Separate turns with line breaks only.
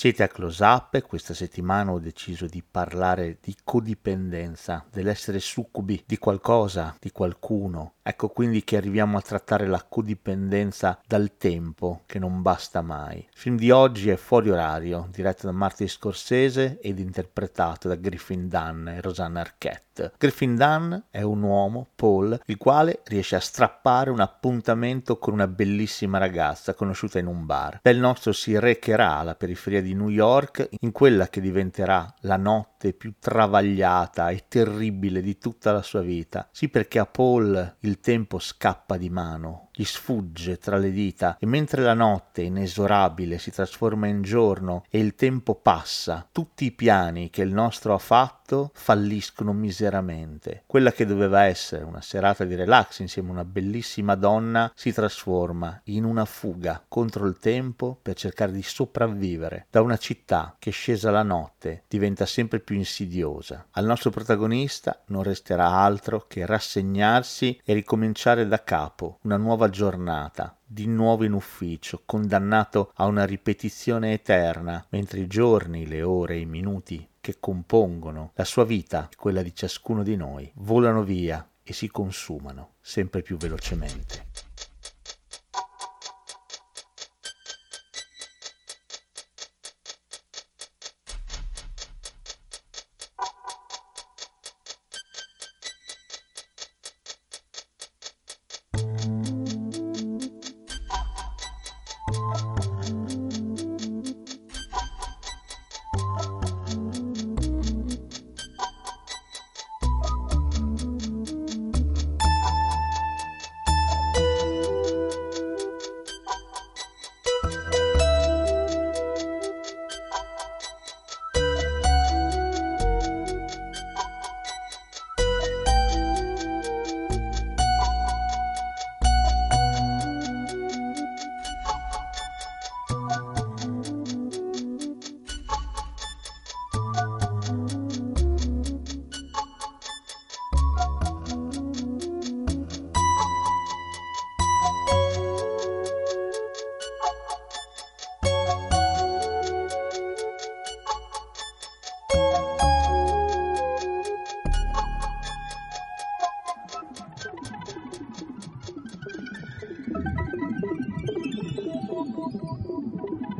Siete a Close Up e questa settimana ho deciso di parlare di codipendenza, dell'essere succubi di qualcosa, di qualcuno. Ecco quindi che arriviamo a trattare la codipendenza dal tempo, che non basta mai. Il film di oggi è Fuori orario, diretto da Martin Scorsese ed interpretato da Griffin Dunn e Rosanna Arquette. Griffin Dunn è un uomo, Paul, il quale riesce a strappare un appuntamento con una bellissima ragazza conosciuta in un bar. Del nostro si recherà alla periferia di di New York in quella che diventerà la notte più travagliata e terribile di tutta la sua vita. Sì perché a Paul il tempo scappa di mano, gli sfugge tra le dita e mentre la notte inesorabile si trasforma in giorno e il tempo passa, tutti i piani che il nostro ha fatto falliscono miseramente. Quella che doveva essere una serata di relax insieme a una bellissima donna si trasforma in una fuga contro il tempo per cercare di sopravvivere da una città che scesa la notte diventa sempre più insidiosa. Al nostro protagonista non resterà altro che rassegnarsi e ricominciare da capo una nuova giornata, di nuovo in ufficio, condannato a una ripetizione eterna, mentre i giorni, le ore i minuti che compongono la sua vita e quella di ciascuno di noi volano via e si consumano sempre più velocemente. すごい!